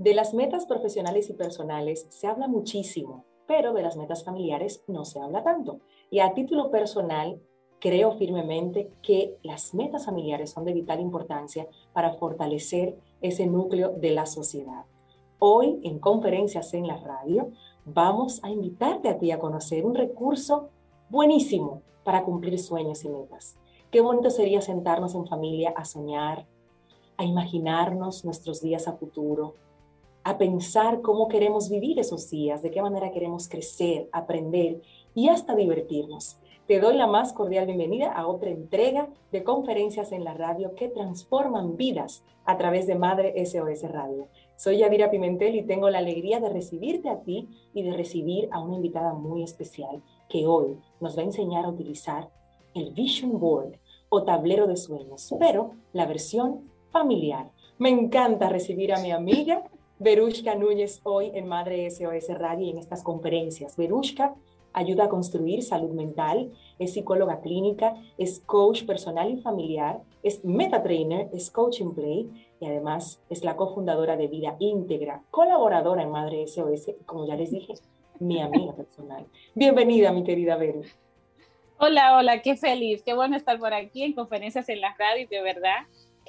De las metas profesionales y personales se habla muchísimo, pero de las metas familiares no se habla tanto. Y a título personal, creo firmemente que las metas familiares son de vital importancia para fortalecer ese núcleo de la sociedad. Hoy, en conferencias en la radio, vamos a invitarte a ti a conocer un recurso buenísimo para cumplir sueños y metas. Qué bonito sería sentarnos en familia a soñar, a imaginarnos nuestros días a futuro, a pensar cómo queremos vivir esos días, de qué manera queremos crecer, aprender y hasta divertirnos. Te doy la más cordial bienvenida a otra entrega de conferencias en la radio que transforman vidas a través de Madre SOS Radio. Soy Yadira Pimentel y tengo la alegría de recibirte a ti y de recibir a una invitada muy especial que hoy nos va a enseñar a utilizar el Vision Board o tablero de sueños, pero la versión familiar. Me encanta recibir a mi amiga Verushka Núñez hoy en Madre SOS Radio y en estas conferencias. Verushka ayuda a construir salud mental, es psicóloga clínica, es coach personal y familiar, es meta trainer, es coach in play y además es la cofundadora de Vida Íntegra, colaboradora en Madre SOS y como ya les dije, mi amiga personal. Bienvenida, mi querida Veru. Hola, hola, qué feliz, qué bueno estar por aquí en conferencias en la radio, de verdad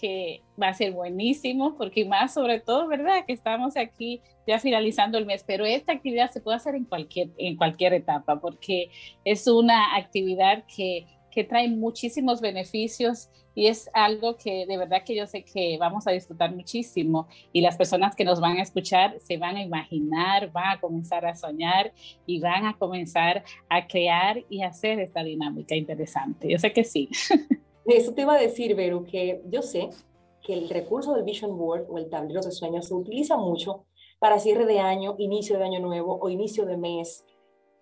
que va a ser buenísimo, porque más sobre todo, ¿verdad? Que estamos aquí ya finalizando el mes, pero esta actividad se puede hacer en cualquier, en cualquier etapa, porque es una actividad que, que trae muchísimos beneficios y es algo que de verdad que yo sé que vamos a disfrutar muchísimo y las personas que nos van a escuchar se van a imaginar, van a comenzar a soñar y van a comenzar a crear y hacer esta dinámica interesante. Yo sé que sí. Eso te iba a decir, Vero, que yo sé que el recurso del Vision Board o el tablero de sueños se utiliza mucho para cierre de año, inicio de año nuevo o inicio de mes.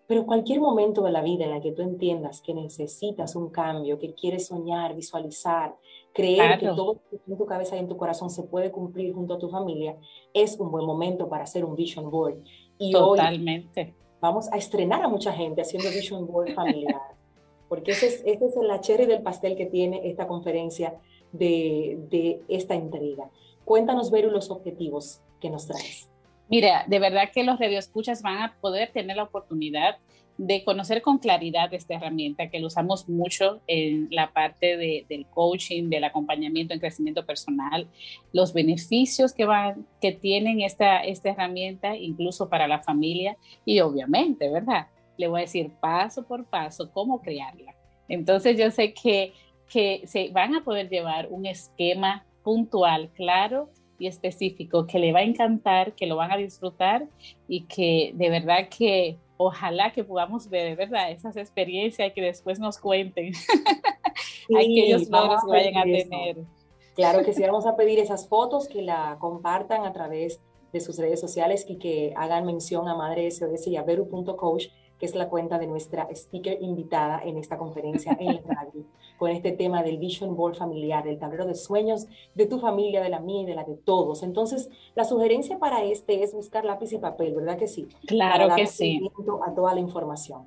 Pero cualquier momento de la vida en la que tú entiendas que necesitas un cambio, que quieres soñar, visualizar, creer que todo en tu cabeza y en tu corazón se puede cumplir junto a tu familia, es un buen momento para hacer un vision board. Y Totalmente. vamos a estrenar a mucha gente haciendo vision board familiar porque ese es, ese es cherry del pastel que tiene esta conferencia de, esta entrega. Cuéntanos, Veru, los objetivos que nos traes. Mira, de verdad que los radioescuchas van a poder tener la oportunidad de conocer con claridad esta herramienta que lo usamos mucho en la parte de, del coaching, del acompañamiento en crecimiento personal, los beneficios que, van, que tienen esta, esta herramienta incluso para la familia y obviamente, ¿verdad? Le voy a decir paso por paso cómo crearla. Entonces yo sé que, que se van a poder llevar un esquema puntual, claro y específico que le va a encantar, que lo van a disfrutar y que de verdad que ojalá que podamos ver, ¿verdad? Esas experiencias que después nos cuenten sí, aquellos logros que vayan a tener. Claro que sí, vamos a pedir esas fotos que la compartan a través de sus redes sociales y que hagan mención a Madre SOS y a Veru.coach que es la cuenta de nuestra speaker invitada en esta conferencia en el radio, con este tema del Vision Board familiar, del tablero de sueños de tu familia, de la mía y de la de todos. Entonces, la sugerencia para este es buscar lápiz y papel, ¿verdad que sí? Claro que sí. A toda la información.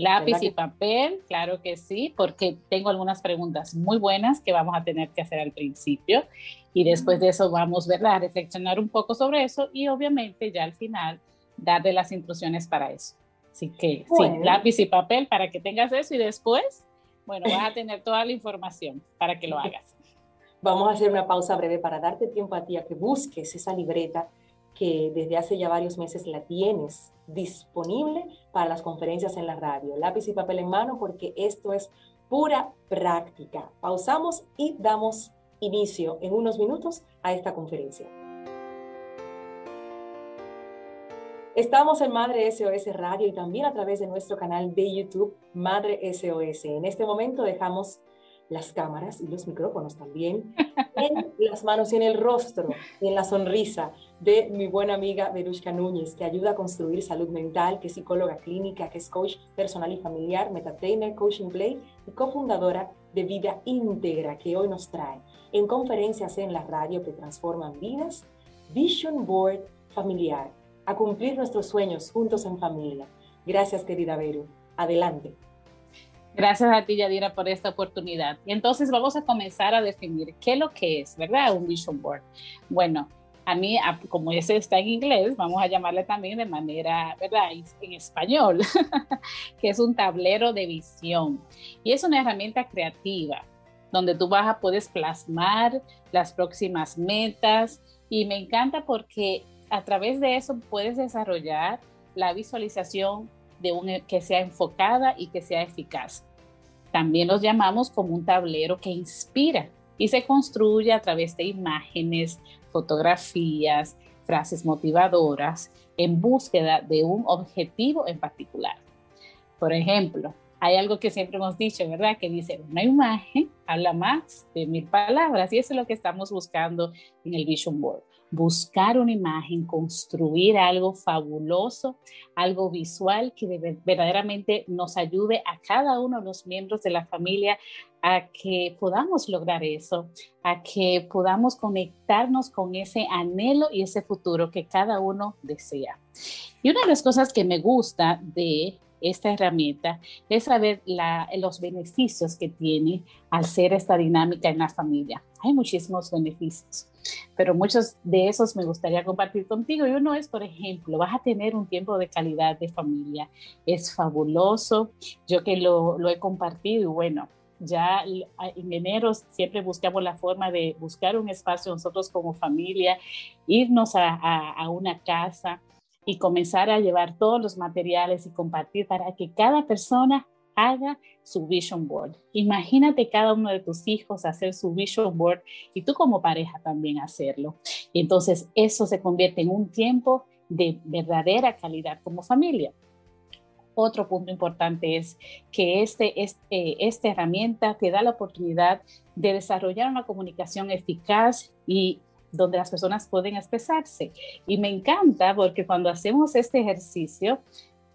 Lápiz y papel, claro que sí, porque tengo algunas preguntas muy buenas que vamos a tener que hacer al principio y después de eso vamos ¿verdad? a reflexionar un poco sobre eso y obviamente ya al final darle las instrucciones para eso. Así que sí, lápiz y papel para que tengas eso y después, bueno, vas a tener toda la información para que lo hagas. Vamos a hacer una pausa breve para darte tiempo a ti a que busques esa libreta que desde hace ya varios meses la tienes disponible para las conferencias en la radio. Lápiz y papel en mano porque esto es pura práctica. Pausamos y damos inicio en unos minutos a esta conferencia. Estamos en Madre SOS Radio y también a través de nuestro canal de YouTube Madre SOS. En este momento dejamos las cámaras y los micrófonos también en las manos y en el rostro y en la sonrisa de mi buena amiga Verushka Núñez, que ayuda a construir salud mental, que es psicóloga clínica, que es coach personal y familiar, metatrainer, coaching play y cofundadora de Vida Íntegra, que hoy nos trae en conferencias en la radio que transforman vidas, Vision Board Familiar a cumplir nuestros sueños juntos en familia. Gracias, querida Vero. Adelante. Gracias a ti, Yadira, por esta oportunidad. Y entonces vamos a comenzar a definir qué es lo que es, ¿verdad? Un vision board. Bueno, a mí, como ese está en inglés, vamos a llamarle también de manera, ¿verdad? En español, que es un tablero de visión. Y es una herramienta creativa donde tú vas a puedes plasmar las próximas metas y me encanta porque a través de eso puedes desarrollar la visualización de un, que sea enfocada y que sea eficaz. También los llamamos como un tablero que inspira y se construye a través de imágenes, fotografías, frases motivadoras en búsqueda de un objetivo en particular. Por ejemplo, hay algo que siempre hemos dicho, ¿verdad? Que dice, una imagen habla más de mil palabras y eso es lo que estamos buscando en el Vision Board buscar una imagen, construir algo fabuloso, algo visual que verdaderamente nos ayude a cada uno de los miembros de la familia a que podamos lograr eso, a que podamos conectarnos con ese anhelo y ese futuro que cada uno desea. Y una de las cosas que me gusta de esta herramienta es saber los beneficios que tiene al ser esta dinámica en la familia. Hay muchísimos beneficios, pero muchos de esos me gustaría compartir contigo. Y uno es, por ejemplo, vas a tener un tiempo de calidad de familia. Es fabuloso. Yo que lo, he compartido y bueno, ya en enero siempre buscamos la forma de buscar un espacio nosotros como familia, irnos a una casa y comenzar a llevar todos los materiales y compartir para que cada persona haga su vision board. Imagínate cada uno de tus hijos hacer su vision board y tú como pareja también hacerlo. Entonces eso se convierte en un tiempo de verdadera calidad como familia. Otro punto importante es que este, este, esta herramienta te da la oportunidad de desarrollar una comunicación eficaz y donde las personas pueden expresarse. Y me encanta porque cuando hacemos este ejercicio,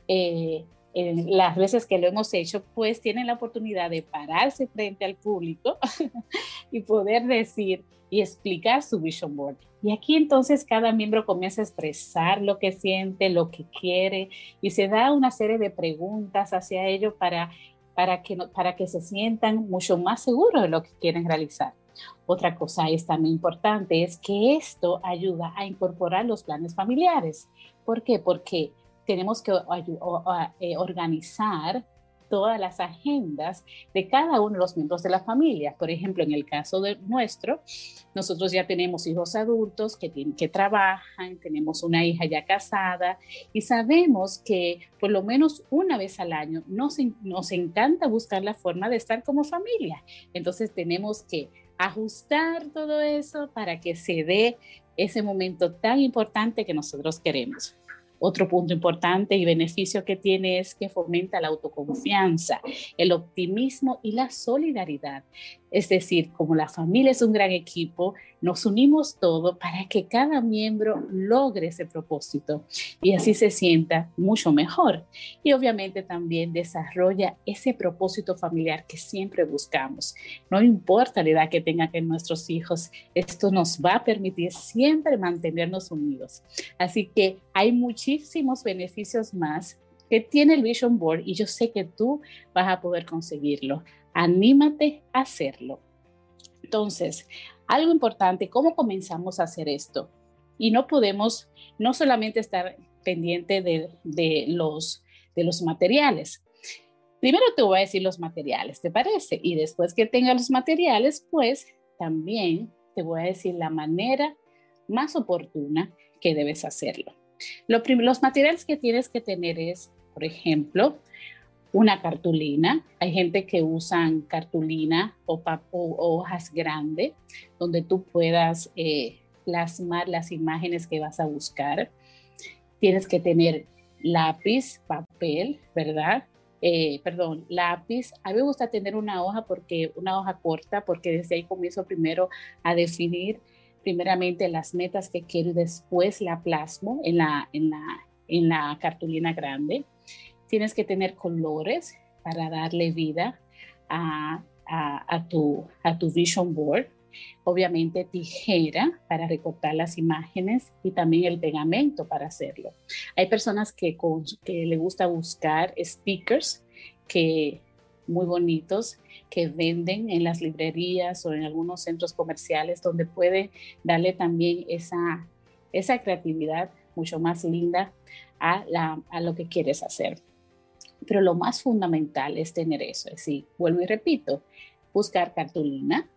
eh, las veces que lo hemos hecho, pues tienen la oportunidad de pararse frente al público y poder decir y explicar su vision board. Y aquí entonces cada miembro comienza a expresar lo que siente, lo que quiere y se da una serie de preguntas hacia ello para, para, que, para que se sientan mucho más seguros de lo que quieren realizar. Otra cosa es también importante es que esto ayuda a incorporar los planes familiares. ¿Por qué? Porque tenemos que eh, organizar todas las agendas de cada uno de los miembros de la familia. Por ejemplo, en el caso de nuestro, nosotros ya tenemos hijos adultos que, que trabajan, tenemos una hija ya casada y sabemos que por lo menos una vez al año nos, nos encanta buscar la forma de estar como familia. Entonces tenemos que ajustar todo eso para que se dé ese momento tan importante que nosotros queremos. Otro punto importante y beneficio que tiene es que fomenta la autoconfianza, el optimismo y la solidaridad. Es decir, como la familia es un gran equipo, nos unimos todo para que cada miembro logre ese propósito y así se sienta mucho mejor. Y obviamente también desarrolla ese propósito familiar que siempre buscamos. No importa la edad que tengan que nuestros hijos, esto nos va a permitir siempre mantenernos unidos. Así que hay muchísimos beneficios más que tiene el Vision Board y yo sé que tú vas a poder conseguirlo. Anímate a hacerlo. Entonces, algo importante, ¿cómo comenzamos a hacer esto? Y no podemos no solamente estar pendiente de, los, de los materiales. Primero te voy a decir los materiales, ¿te parece? Y después que tenga los materiales, pues también te voy a decir la manera más oportuna que debes hacerlo. Los materiales que tienes que tener es, por ejemplo, una cartulina. Hay gente que usan cartulina o, hojas grandes donde tú puedas eh, plasmar las imágenes que vas a buscar. Tienes que tener lápiz, papel, ¿verdad? Eh, perdón, lápiz. A mí me gusta tener una hoja porque una hoja corta porque desde ahí comienzo primero a definir primeramente las metas que quiero y después la plasmo en la, en la, en la cartulina grande. Tienes que tener colores para darle vida a, tu, a tu vision board. Obviamente tijera para recortar las imágenes y también el pegamento para hacerlo. Hay personas que, con, que le gusta buscar speakers que muy bonitos que venden en las librerías o en algunos centros comerciales donde puede darle también esa, esa creatividad mucho más linda a, la, a lo que quieres hacer. Pero lo más fundamental es tener eso, es decir, vuelvo y repito, buscar cartulina,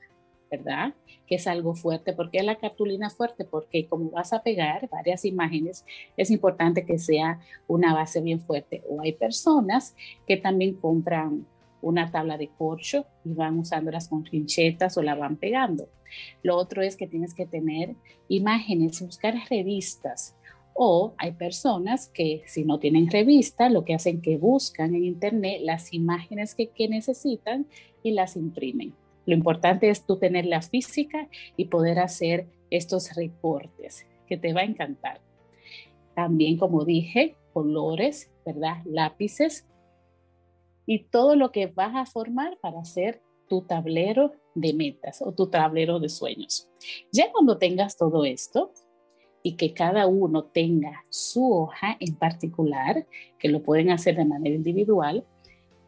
¿verdad? Que es algo fuerte. ¿Por qué la cartulina fuerte? Porque como vas a pegar varias imágenes, es importante que sea una base bien fuerte. O hay personas que también compran una tabla de corcho y van usándolas con trinchetas o la van pegando. Lo otro es que tienes que tener imágenes, buscar revistas. O hay personas que si no tienen revista, lo que hacen que buscan en internet las imágenes que, que necesitan y las imprimen. Lo importante es tú tener la física y poder hacer estos recortes, que te va a encantar. También, como dije, colores, ¿verdad? Lápices y todo lo que vas a formar para hacer tu tablero de metas o tu tablero de sueños. Ya cuando tengas todo esto y que cada uno tenga su hoja en particular, que lo pueden hacer de manera individual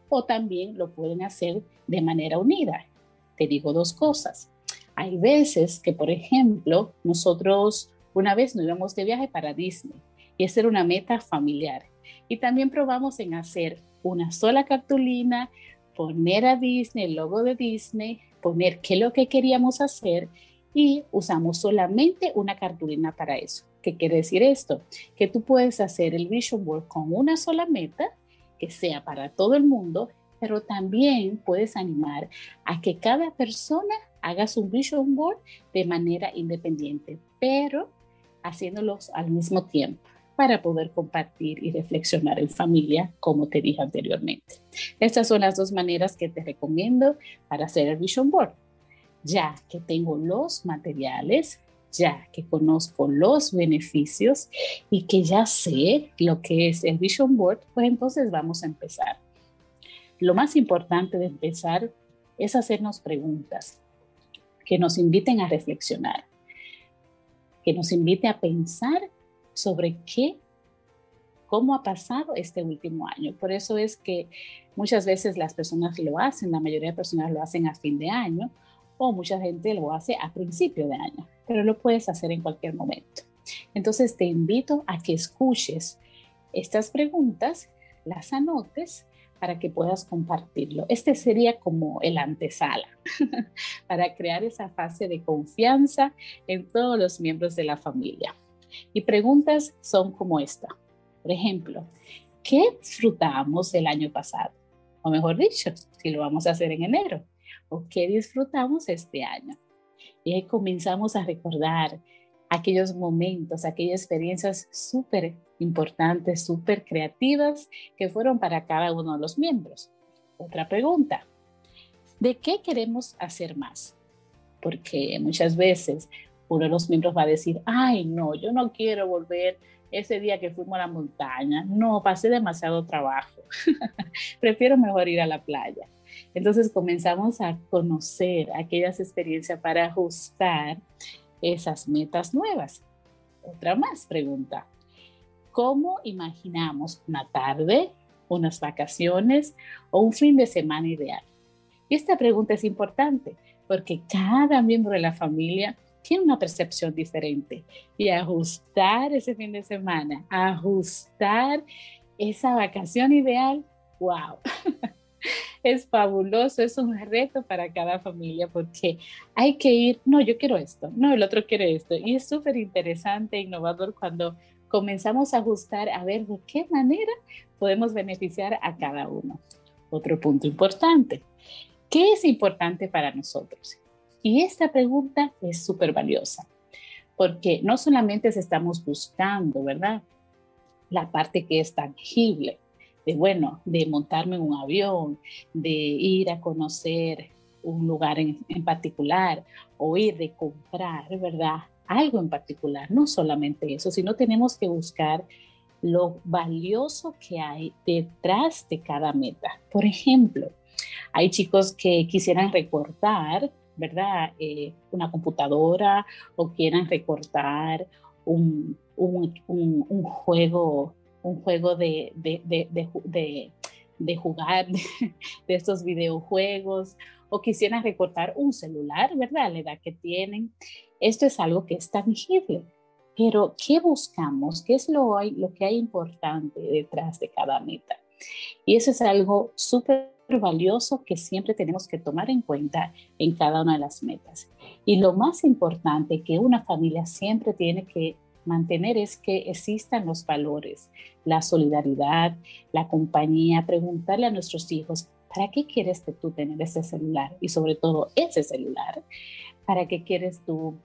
o también lo pueden hacer de manera unida te digo dos cosas. Hay veces que, por ejemplo, nosotros una vez nos íbamos de viaje para Disney y esa era una meta familiar. Y también probamos en hacer una sola cartulina, poner a Disney, el logo de Disney, poner qué es lo que queríamos hacer y usamos solamente una cartulina para eso. ¿Qué quiere decir esto? Que tú puedes hacer el vision board con una sola meta que sea para todo el mundo pero también puedes animar a que cada persona haga su vision board de manera independiente, pero haciéndolos al mismo tiempo para poder compartir y reflexionar en familia, como te dije anteriormente. Estas son las dos maneras que te recomiendo para hacer el vision board. Ya que tengo los materiales, ya que conozco los beneficios y que ya sé lo que es el vision board, pues entonces vamos a empezar. Lo más importante de empezar es hacernos preguntas que nos inviten a reflexionar, que nos invite a pensar sobre qué, cómo ha pasado este último año. Por eso es que muchas veces las personas lo hacen, la mayoría de personas lo hacen a fin de año o mucha gente lo hace a principio de año, pero lo puedes hacer en cualquier momento. Entonces te invito a que escuches estas preguntas, las anotes para que puedas compartirlo. Este sería como el antesala para crear esa fase de confianza en todos los miembros de la familia. Y preguntas son como esta. Por ejemplo, ¿qué disfrutamos el año pasado? O mejor dicho, si lo vamos a hacer en enero. ¿O qué disfrutamos este año? Y ahí comenzamos a recordar aquellos momentos, aquellas experiencias súper importantes, súper creativas que fueron para cada uno de los miembros. Otra pregunta, ¿de qué queremos hacer más? Porque muchas veces uno de los miembros va a decir, ay, no, yo no quiero volver ese día que fuimos a la montaña, no, pasé demasiado trabajo, prefiero mejor ir a la playa. Entonces comenzamos a conocer aquellas experiencias para ajustar esas metas nuevas. Otra más pregunta. ¿Cómo imaginamos una tarde, unas vacaciones o un fin de semana ideal? Y esta pregunta es importante porque cada miembro de la familia tiene una percepción diferente y ajustar ese fin de semana, ajustar esa vacación ideal, wow. es fabuloso, es un reto para cada familia porque hay que ir, no, yo quiero esto, no, el otro quiere esto. Y es súper interesante e innovador cuando comenzamos a ajustar a ver de qué manera podemos beneficiar a cada uno. Otro punto importante, ¿qué es importante para nosotros? Y esta pregunta es súper valiosa porque no solamente estamos buscando, ¿verdad? La parte que es tangible, de, bueno, de montarme un avión, de ir a conocer un lugar en, en particular o ir de comprar, ¿verdad? Algo en particular, no solamente eso, sino tenemos que buscar lo valioso que hay detrás de cada meta. Por ejemplo, hay chicos que quisieran recortar, ¿verdad? Eh, una computadora o quieran recortar un, un, un, juego un juego de, de, de, de jugar de estos videojuegos o quisieran recortar un celular, ¿verdad? La edad que tienen. Esto es algo que es tangible, Pero, ¿qué buscamos? ¿Qué es lo, lo que hay importante detrás de cada meta? Y eso es algo súper valioso que siempre tenemos que tomar en cuenta en cada una de las metas. Y lo más importante que una familia siempre tiene que mantener es que existan los valores, la solidaridad, la compañía, preguntarle a nuestros hijos, ¿para qué quieres tú tener ese celular? Y sobre todo ese celular, ¿para qué quieres tú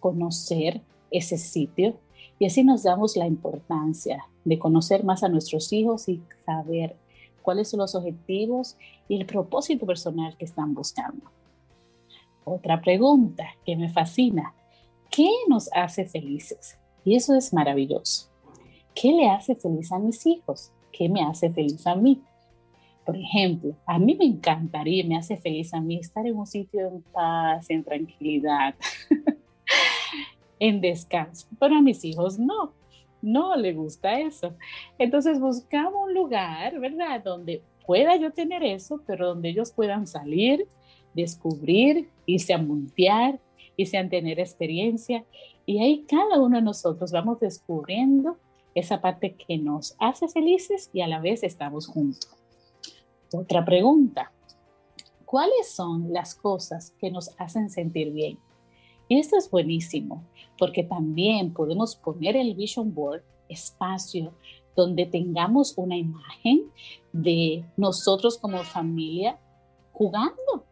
conocer ese sitio? Y así nos damos la importancia de conocer más a nuestros hijos y saber cuáles son los objetivos y el propósito personal que están buscando. Otra pregunta que me fascina, ¿qué nos hace felices? Y eso es maravilloso. ¿Qué le hace feliz a mis hijos? ¿Qué me hace feliz a mí? Por ejemplo, a mí me encantaría, me hace feliz a mí estar en un sitio en paz, en tranquilidad, en descanso, pero a mis hijos no no le gusta eso. Entonces buscamos un lugar, ¿verdad? Donde pueda yo tener eso, pero donde ellos puedan salir, descubrir, irse a muntear, irse a tener experiencia. Y ahí cada uno de nosotros vamos descubriendo esa parte que nos hace felices y a la vez estamos juntos. Otra pregunta. ¿Cuáles son las cosas que nos hacen sentir bien? Y esto es buenísimo, porque también podemos poner el vision board espacio donde tengamos una imagen de nosotros como familia jugando,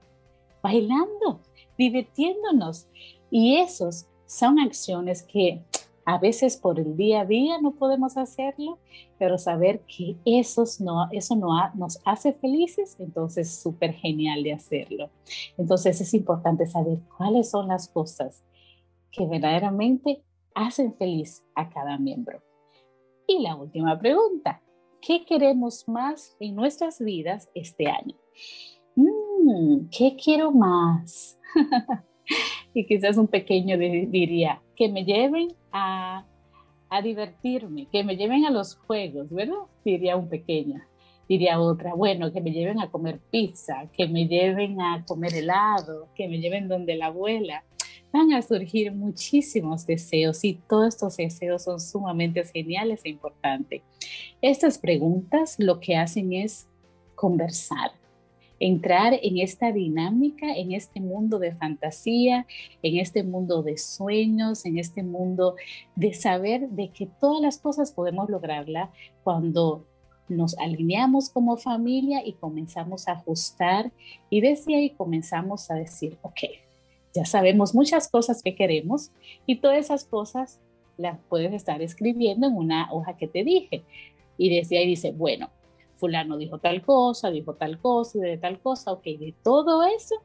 bailando, divirtiéndonos. Y esos son acciones que a veces por el día a día no podemos hacerlo, pero saber que esos no, eso no nos hace felices, entonces es súper genial de hacerlo. Entonces es importante saber cuáles son las cosas que verdaderamente hacen feliz a cada miembro. Y la última pregunta, ¿qué queremos más en nuestras vidas este año? Mm, ¿Qué quiero más? y quizás un pequeño diría, que me lleven a, divertirme, que me lleven a los juegos, ¿verdad? Diría un pequeño. Diría otra, bueno, que me lleven a comer pizza, que me lleven a comer helado, que me lleven donde la abuela. Van a surgir muchísimos deseos y todos estos deseos son sumamente geniales e importantes. Estas preguntas lo que hacen es conversar, entrar en esta dinámica, en este mundo de fantasía, en este mundo de sueños, en este mundo de saber de que todas las cosas podemos lograrla cuando nos alineamos como familia y comenzamos a ajustar y desde ahí comenzamos a decir, ok, ya sabemos muchas cosas que queremos y todas esas cosas las puedes estar escribiendo en una hoja que te dije. Y desde ahí dice, bueno, fulano dijo tal cosa, dijo tal cosa, de tal cosa, ok, de todo eso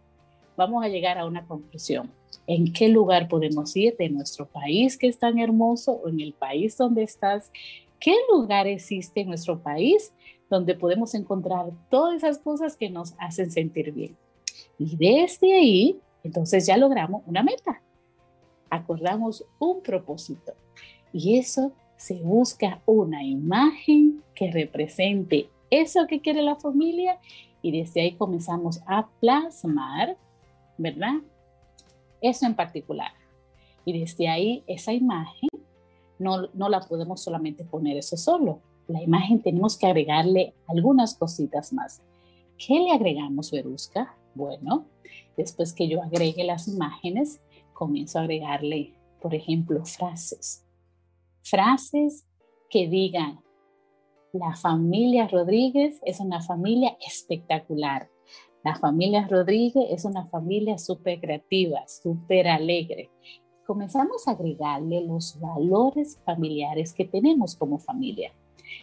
vamos a llegar a una conclusión. ¿En qué lugar podemos ir de nuestro país que es tan hermoso o en el país donde estás? ¿Qué lugar existe en nuestro país donde podemos encontrar todas esas cosas que nos hacen sentir bien? Y desde ahí, entonces ya logramos una meta. Acordamos un propósito. Y eso se busca una imagen que represente eso que quiere la familia y desde ahí comenzamos a plasmar, ¿verdad? Eso en particular. Y desde ahí esa imagen no, no la podemos solamente poner eso solo. La imagen tenemos que agregarle algunas cositas más. ¿Qué le agregamos, Verusca? Bueno, después que yo agregue las imágenes, comienzo a agregarle, por ejemplo, frases. Frases que digan, la familia Rodríguez es una familia espectacular. La familia Rodríguez es una familia súper creativa, súper alegre. Comenzamos a agregarle los valores familiares que tenemos como familia.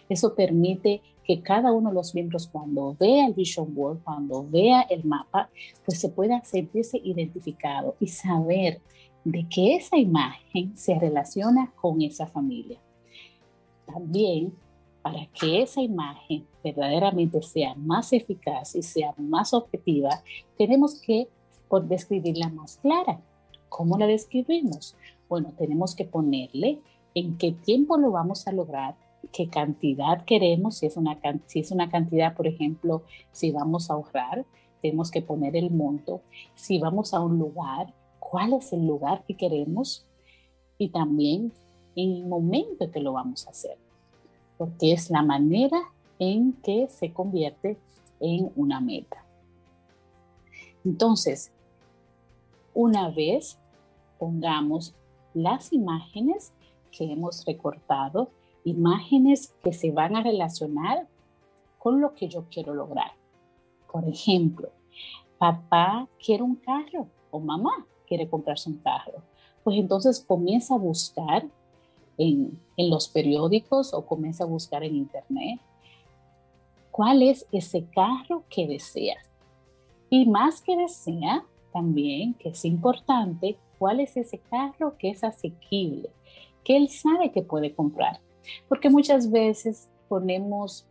Eso permite que cada uno de los miembros cuando vea el Vision Board, cuando vea el mapa, pues se pueda sentirse identificado y saber de que esa imagen se relaciona con esa familia. También para que esa imagen verdaderamente sea más eficaz y sea más objetiva, tenemos que describirla más clara. ¿Cómo la describimos? Bueno, tenemos que ponerle en qué tiempo lo vamos a lograr, qué cantidad queremos, si es una, si es una cantidad, por ejemplo, si vamos a ahorrar, tenemos que poner el monto, si vamos a un lugar, cuál es el lugar que queremos y también el momento que lo vamos a hacer, porque es la manera en que se convierte en una meta. Entonces, una vez pongamos las imágenes que hemos recortado, imágenes que se van a relacionar con lo que yo quiero lograr. Por ejemplo, papá quiere un carro o mamá quiere comprarse un carro. Pues entonces comienza a buscar en, en los periódicos o comienza a buscar en internet cuál es ese carro que desea. Y más que desea, también, que es importante, cuál es ese carro que es asequible, que él sabe que puede comprar. Porque muchas veces ponemos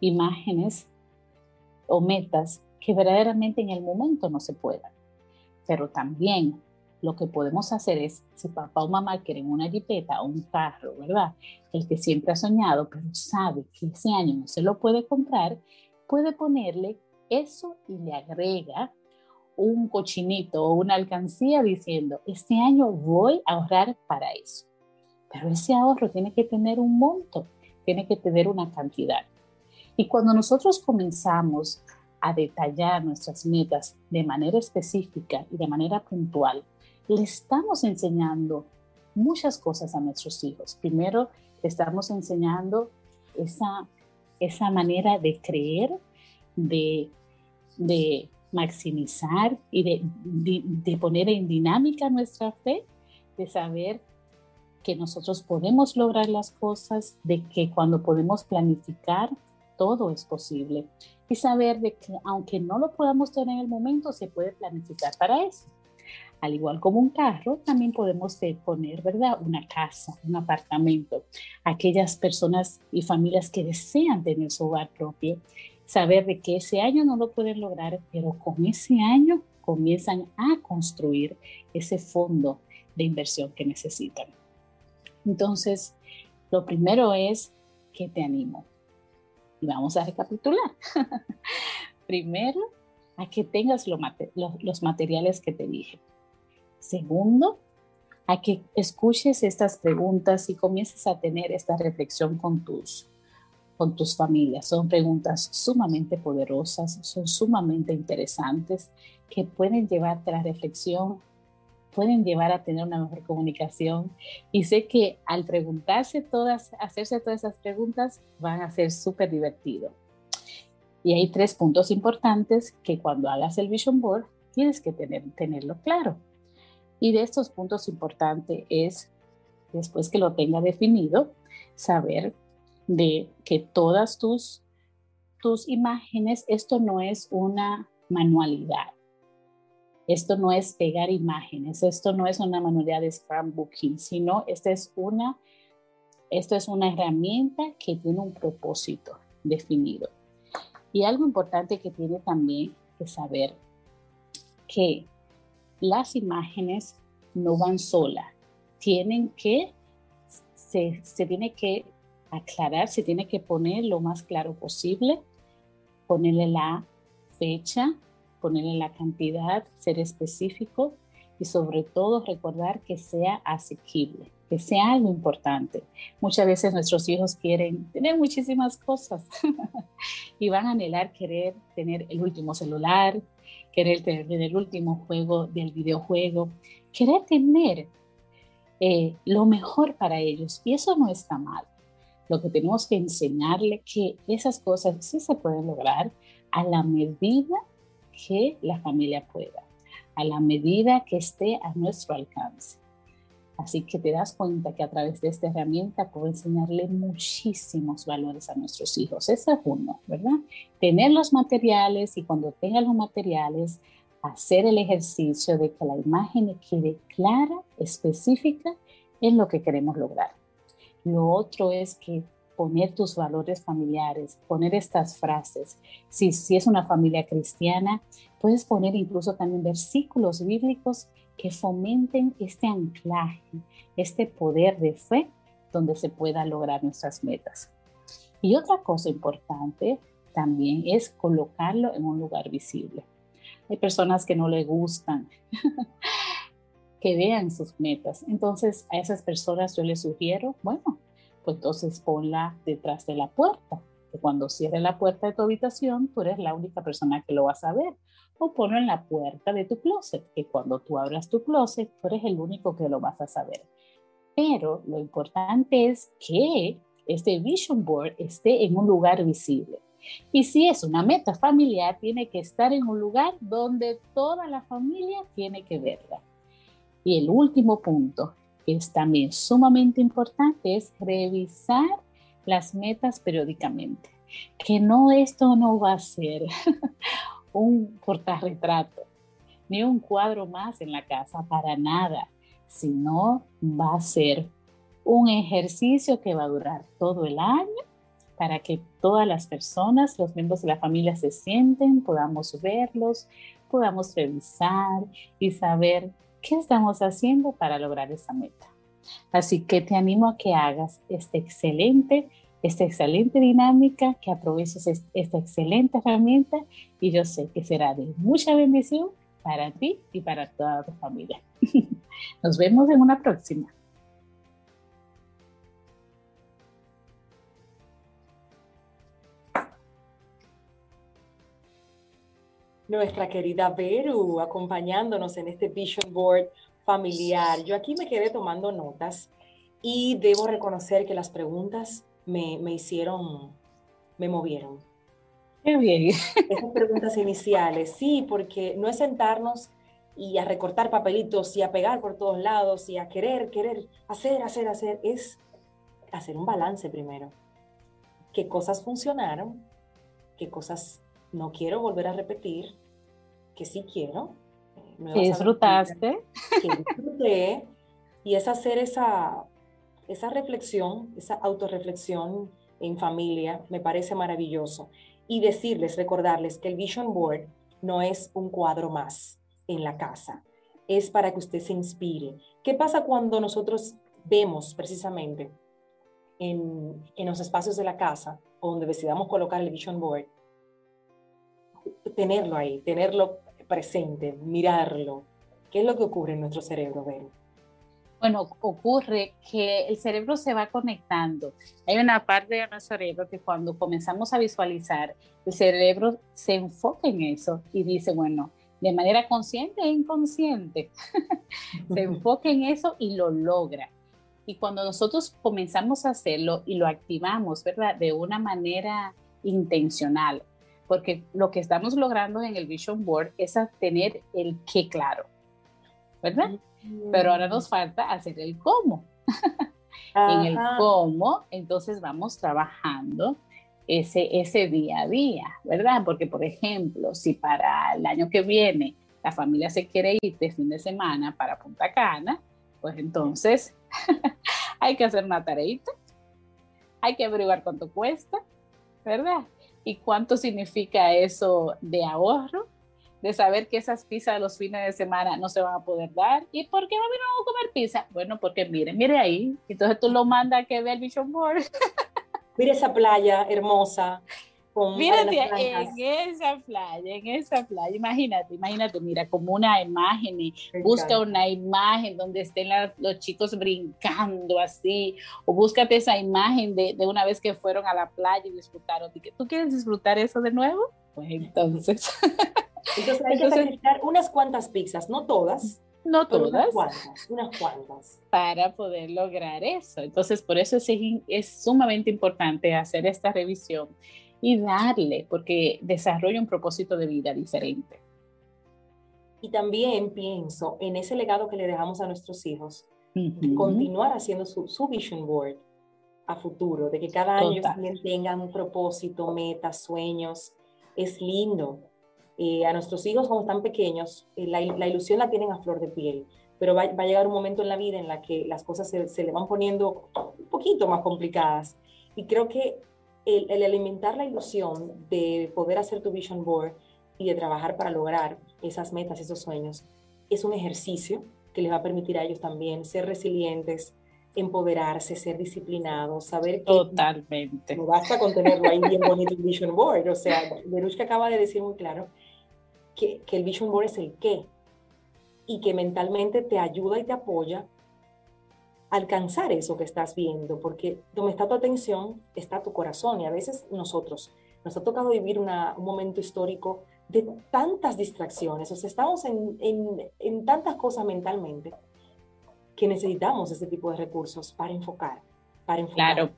imágenes o metas que verdaderamente en el momento no se puedan. Pero también lo que podemos hacer es, si papá o mamá quieren una jipeta o un carro, ¿verdad? El que siempre ha soñado, pero sabe que ese año no se lo puede comprar, puede ponerle eso y le agrega un cochinito o una alcancía diciendo, este año voy a ahorrar para eso. Pero ese ahorro tiene que tener un monto, tiene que tener una cantidad. Y cuando nosotros comenzamos a detallar nuestras metas de manera específica y de manera puntual, le estamos enseñando muchas cosas a nuestros hijos. Primero, le estamos enseñando esa, esa manera de creer, de, de maximizar y de, de, poner en dinámica nuestra fe, de saber que nosotros podemos lograr las cosas, de que cuando podemos planificar, todo es posible. Y saber de que aunque no lo podamos tener en el momento, se puede planificar para eso. Al igual como un carro, también podemos poner, ¿verdad? Una casa, un apartamento. Aquellas personas y familias que desean tener su hogar propio, saber de que ese año no lo pueden lograr, pero con ese año comienzan a construir ese fondo de inversión que necesitan. Entonces, lo primero es que te animo. Y vamos a recapitular. primero, a que tengas los materiales que te dije. Segundo, a que escuches estas preguntas y comiences a tener esta reflexión con tus con tus familias. Son preguntas sumamente poderosas, son sumamente interesantes, que pueden llevarte a la reflexión, pueden llevar a tener una mejor comunicación. Y sé que al preguntarse todas, hacerse todas esas preguntas, van a ser súper divertido. Y hay tres puntos importantes que cuando hagas el Vision Board tienes que tener, tenerlo claro. Y de estos puntos importantes es, después que lo tenga definido, saber de que todas tus, tus imágenes, esto no es una manualidad. Esto no es pegar imágenes, esto no es una manualidad de scrapbooking, sino esta es una, esto es una herramienta que tiene un propósito definido. Y algo importante que tiene también que saber que las imágenes no van solas, tienen que, se, se tiene que aclarar, se tiene que poner lo más claro posible, ponerle la fecha, ponerle la cantidad, ser específico y sobre todo recordar que sea asequible, que sea algo importante. Muchas veces nuestros hijos quieren tener muchísimas cosas y van a anhelar querer tener el último celular, querer tener el último juego del videojuego, querer tener eh, lo mejor para ellos y eso no está mal. Lo que tenemos que enseñarle que esas cosas sí se pueden lograr a la medida que la familia pueda, a la medida que esté a nuestro alcance. Así que te das cuenta que a través de esta herramienta puedo enseñarle muchísimos valores a nuestros hijos. Ese es uno, ¿verdad? Tener los materiales y cuando tenga los materiales, hacer el ejercicio de que la imagen quede clara, específica en lo que queremos lograr. Lo otro es que poner tus valores familiares, poner estas frases. Si, si es una familia cristiana, puedes poner incluso también versículos bíblicos que fomenten este anclaje, este poder de fe donde se pueda lograr nuestras metas. Y otra cosa importante también es colocarlo en un lugar visible. Hay personas que no le gustan que vean sus metas. Entonces, a esas personas yo les sugiero, bueno, pues entonces ponla detrás de la puerta. Que cuando cierre la puerta de tu habitación, tú eres la única persona que lo vas a ver. O ponlo en la puerta de tu closet, que cuando tú abras tu closet, tú eres el único que lo vas a saber. Pero lo importante es que este vision board esté en un lugar visible. Y si es una meta familiar, tiene que estar en un lugar donde toda la familia tiene que verla. Y el último punto, que es también sumamente importante, es revisar las metas periódicamente. Que no esto no va a ser un portarretrato, ni un cuadro más en la casa, para nada, sino va a ser un ejercicio que va a durar todo el año para que todas las personas, los miembros de la familia se sienten, podamos verlos, podamos revisar y saber qué estamos haciendo para lograr esa meta. Así que te animo a que hagas este excelente, esta excelente dinámica, que aproveches esta excelente herramienta y yo sé que será de mucha bendición para ti y para toda tu familia. Nos vemos en una próxima. nuestra querida Beru acompañándonos en este Vision Board familiar. Yo aquí me quedé tomando notas y debo reconocer que las preguntas me, me hicieron, me movieron. Qué bien. Esas preguntas iniciales, sí, porque no es sentarnos y a recortar papelitos y a pegar por todos lados y a querer, querer, hacer, hacer, hacer, es hacer un balance primero. ¿Qué cosas funcionaron? ¿Qué cosas no quiero volver a repetir? que sí quiero. Que disfrutaste. Que disfruté. Y es hacer esa, esa reflexión, esa autorreflexión en familia, me parece maravilloso. Y decirles, recordarles que el Vision Board no es un cuadro más en la casa, es para que usted se inspire. ¿Qué pasa cuando nosotros vemos precisamente en, en los espacios de la casa, donde decidamos colocar el Vision Board, tenerlo ahí, tenerlo presente, mirarlo. ¿Qué es lo que ocurre en nuestro cerebro, Ben? Bueno, ocurre que el cerebro se va conectando. Hay una parte de nuestro cerebro que cuando comenzamos a visualizar, el cerebro se enfoca en eso y dice, bueno, de manera consciente e inconsciente, se enfoca en eso y lo logra. Y cuando nosotros comenzamos a hacerlo y lo activamos, ¿verdad? De una manera intencional, porque lo que estamos logrando en el Vision Board es tener el qué claro, ¿verdad? Pero ahora nos falta hacer el cómo. en el cómo, entonces vamos trabajando ese, ese día a día, ¿verdad? Porque, por ejemplo, si para el año que viene la familia se quiere ir de fin de semana para Punta Cana, pues entonces hay que hacer una tareita, hay que averiguar cuánto cuesta, ¿verdad? y cuánto significa eso de ahorro, de saber que esas pizzas los fines de semana no se van a poder dar. ¿Y por qué mami no a comer pizza? Bueno, porque mire, mire ahí. Entonces tú lo mandas a que vea el Vision Board. Mire esa playa hermosa, Mírate en esa playa, en esa playa, imagínate, imagínate, mira, como una imagen, busca una imagen donde estén los chicos brincando así, o búscate esa imagen de, de, una vez que fueron a la playa y disfrutaron. ¿Tú quieres disfrutar eso de nuevo? Pues entonces. entonces hay que sacrificar unas cuantas pizzas, no todas, no todas. Unas cuantas, unas cuantas. Para poder lograr eso. Entonces, por eso es, es, sumamente importante hacer esta revisión y darle, porque desarrolla un propósito de vida diferente. Y también pienso en ese legado que le dejamos a nuestros hijos, continuar haciendo su, su, vision board a futuro, de que cada año también tengan un propósito, metas, sueños. Es lindo. Eh, a nuestros hijos cuando están pequeños, eh, la, la, ilusión la tienen a flor de piel, pero va, va, a llegar un momento en la vida en la que las cosas se, se le van poniendo un poquito más complicadas. Y creo que el, alimentar la ilusión de poder hacer tu vision board y de trabajar para lograr esas metas, esos sueños, es un ejercicio que les va a permitir a ellos también ser resilientes, empoderarse, ser disciplinados, saber que Totalmente. no basta con tenerlo ahí bien bonito el vision board. O sea, Verushka acaba de decir muy claro que, el vision board es el qué. y que mentalmente te ayuda y te apoya a alcanzar eso que estás viendo, porque donde está tu atención está tu corazón y a veces nosotros nos ha tocado vivir un momento histórico de tantas distracciones, o sea, estamos en, en tantas cosas mentalmente que necesitamos ese tipo de recursos para enfocar. Para enfocar. Claro.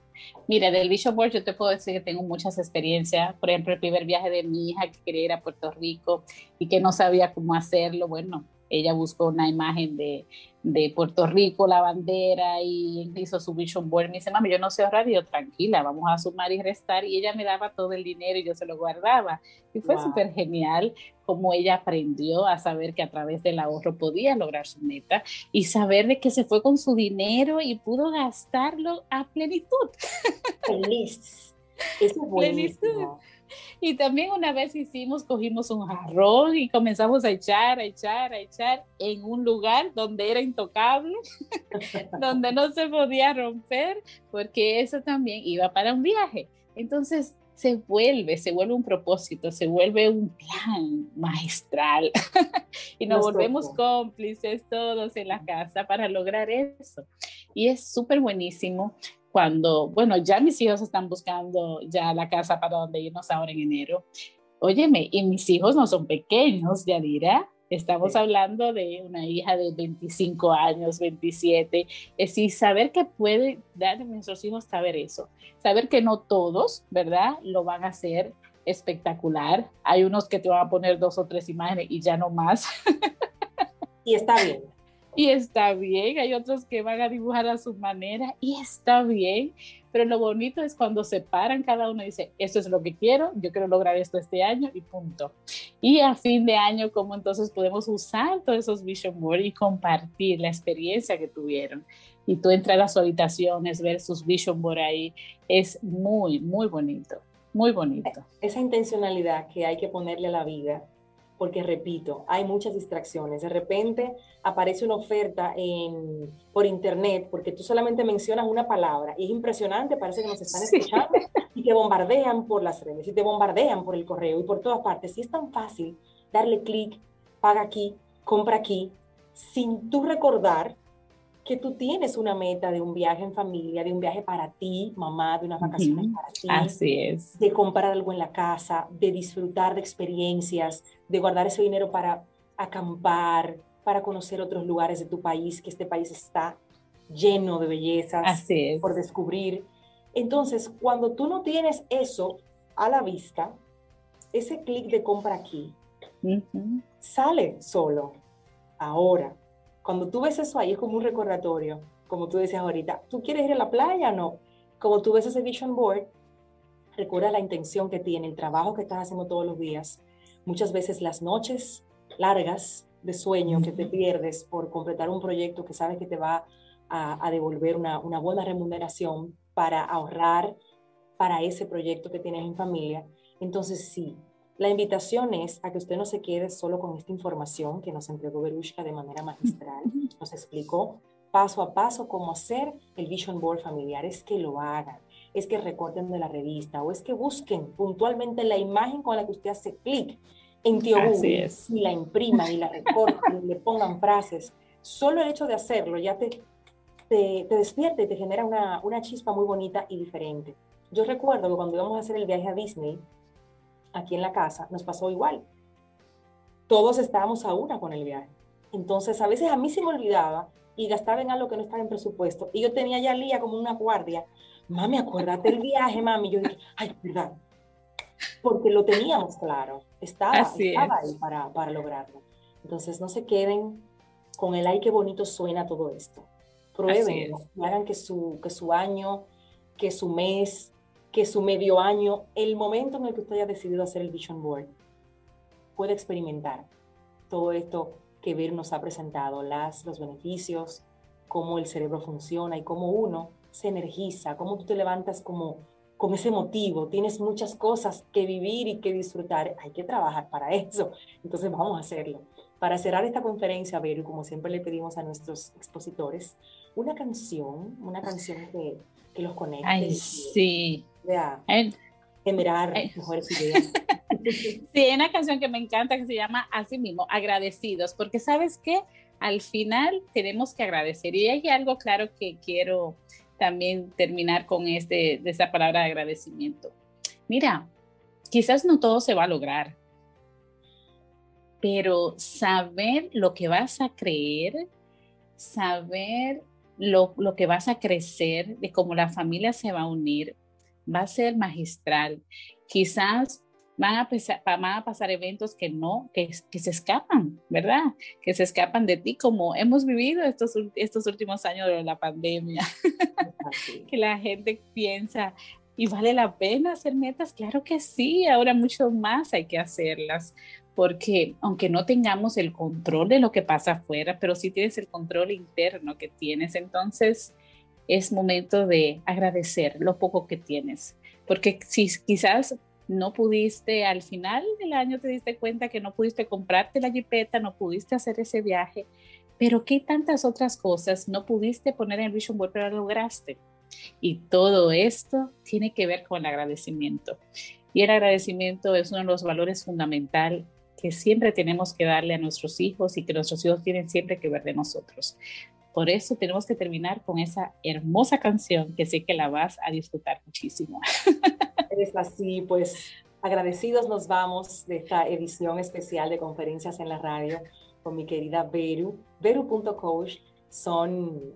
Mira, del Vision Board yo te puedo decir que tengo muchas experiencias. Por ejemplo, el primer viaje de mi hija que quería ir a Puerto Rico y que no sabía cómo hacerlo. Bueno, ella buscó una imagen de, de Puerto Rico, la bandera, y hizo su vision board. Me dice, mami, yo no sé ahorrar, y yo, tranquila, vamos a sumar y restar. Y ella me daba todo el dinero y yo se lo guardaba. Y fue súper genial como ella aprendió a saber que a través del ahorro podía lograr su meta y saber de que se fue con su dinero y pudo gastarlo a plenitud. Feliz. Eso es buenísimo. Y también una vez hicimos, cogimos un jarrón y comenzamos a echar, a echar, a echar en un lugar donde era intocable, donde no se podía romper, porque eso también iba para un viaje. Entonces se vuelve, se vuelve un propósito, se vuelve un plan magistral y nos volvemos cómplices todos en la casa para lograr eso. Y es súper buenísimo cuando, bueno, ya mis hijos están buscando ya la casa para donde irnos ahora en enero. Óyeme, y mis hijos no son pequeños, ya dirá. Estamos hablando de una hija de 25 años, 27. Es decir, saber que puede dar a nuestros hijos saber eso. Saber que no todos, ¿verdad? Lo van a hacer espectacular. Hay unos que te van a poner dos o tres imágenes y ya no más. Y está bien y está bien, hay otros que van a dibujar a su manera y está bien, pero lo bonito es cuando se paran cada uno y dice, esto es lo que quiero, yo quiero lograr esto este año y punto. Y a fin de año, ¿cómo entonces podemos usar todos esos vision board y compartir la experiencia que tuvieron? Y tú entras a las habitaciones, ver sus vision board ahí, es muy, muy bonito, muy bonito. Esa intencionalidad que hay que ponerle a la vida porque repito, hay muchas distracciones. De repente aparece una oferta en, por internet porque tú solamente mencionas una palabra y es impresionante, parece que nos están escuchando y te bombardean por las redes y te bombardean por el correo y por todas partes. Y es tan fácil darle clic, paga aquí, compra aquí, sin tú recordar que tú tienes una meta de un viaje en familia, de un viaje para ti, mamá, de unas vacaciones para ti. Así es. De comprar algo en la casa, de disfrutar de experiencias, de guardar ese dinero para acampar, para conocer otros lugares de tu país, que este país está lleno de bellezas por descubrir. Entonces, cuando tú no tienes eso a la vista, ese clic de compra aquí sale solo. Ahora, cuando tú ves eso ahí es como un recordatorio, como tú decías ahorita, ¿tú quieres ir a la playa o no? Como tú ves ese vision board, recuerda la intención que tiene, el trabajo que estás haciendo todos los días. Muchas veces las noches largas de sueño que te pierdes por completar un proyecto que sabes que te va a, devolver una, una buena remuneración para ahorrar para ese proyecto que tienes en familia. Entonces sí, la invitación es a que usted no se quede solo con esta información que nos entregó Berushka de manera magistral. Nos explicó paso a paso cómo hacer el Vision Board familiar. Es que lo hagan, es que recorten de la revista o es que busquen puntualmente la imagen con la que usted hace clic en Teogu y la impriman y la recorten y le pongan frases. Solo el hecho de hacerlo ya te, te, te despierta y te genera una, una chispa muy bonita y diferente. Yo recuerdo que cuando íbamos a hacer el viaje a Disney, aquí en la casa, nos pasó igual. Todos estábamos a una con el viaje. Entonces, a veces a mí se me olvidaba y gastaba en algo que no estaba en presupuesto. Y yo tenía ya Lía como una guardia. Mami, acuérdate el viaje, mami. Yo dije, ay, verdad. Porque lo teníamos claro. Estaba, estaba ahí para, para lograrlo. Entonces, no se queden con el ay, qué bonito suena todo esto. Prueben, hagan que su, que su año, que su mes, que su medio año, el momento en el que usted haya decidido hacer el Vision Board, puede experimentar todo esto que Ver nos ha presentado, las, los beneficios, cómo el cerebro funciona y cómo uno se energiza, cómo tú te levantas como con ese motivo, tienes muchas cosas que vivir y que disfrutar, hay que trabajar para eso, entonces vamos a hacerlo. Para cerrar esta conferencia, Vero, como siempre le pedimos a nuestros expositores, una canción, una canción que, que los conecte. Ay, sí generar mejores ideas. sí, hay una canción que me encanta que se llama así mismo, agradecidos, porque sabes que al final tenemos que agradecer. Y hay algo claro que quiero también terminar con este, de esa palabra de agradecimiento. Mira, quizás no todo se va a lograr, pero saber lo que vas a creer, saber lo, lo, que vas a crecer, de cómo la familia se va a unir, va a ser magistral. Quizás van a, van a pasar eventos que no, que, que, se escapan, ¿verdad? Que se escapan de ti, como hemos vivido estos, estos últimos años de la pandemia, que la gente piensa, ¿y vale la pena hacer metas? Claro que sí, ahora mucho más hay que hacerlas, porque aunque no tengamos el control de lo que pasa afuera, pero sí tienes el control interno que tienes, entonces es momento de agradecer lo poco que tienes, porque si quizás no pudiste, al final del año te diste cuenta que no pudiste comprarte la jipeta, no pudiste hacer ese viaje, pero qué tantas otras cosas no pudiste poner en Vision Board, pero lograste. Y todo esto tiene que ver con el agradecimiento. Y el agradecimiento es uno de los valores fundamentales que siempre tenemos que darle a nuestros hijos y que nuestros hijos tienen siempre que ver de nosotros. Por eso tenemos que terminar con esa hermosa canción que sé que la vas a disfrutar muchísimo. Es así, pues agradecidos nos vamos de esta edición especial de conferencias en la radio con mi querida Beru. Beru.coach son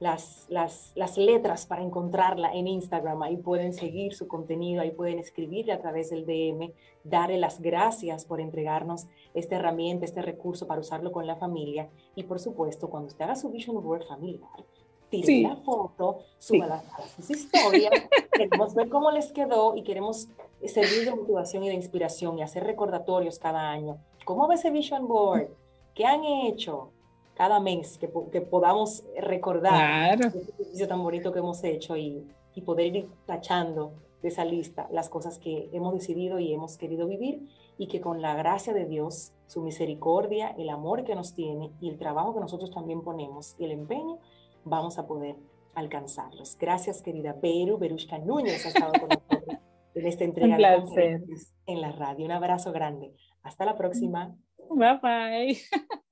las, las, las, letras para encontrarla en Instagram. Ahí pueden seguir su contenido, ahí pueden escribirle a través del DM, darle las gracias por entregarnos esta herramienta, este recurso para usarlo con la familia. Y por supuesto, cuando usted haga su Vision Board familiar, tire la foto, súbala a sus historias, queremos ver cómo les quedó y queremos servir de motivación y de inspiración y hacer recordatorios cada año. ¿Cómo va ese Vision Board? ¿Qué han hecho? Cada mes que, que podamos recordar claro. este ejercicio tan bonito que hemos hecho y, y poder ir tachando de esa lista las cosas que hemos decidido y hemos querido vivir y que con la gracia de Dios, su misericordia, el amor que nos tiene y el trabajo que nosotros también ponemos y el empeño, vamos a poder alcanzarlos. Gracias, querida Beru, Berushka Núñez, ha estado con nosotros en esta entrega de en la radio. Un abrazo grande. Hasta la próxima. Bye bye.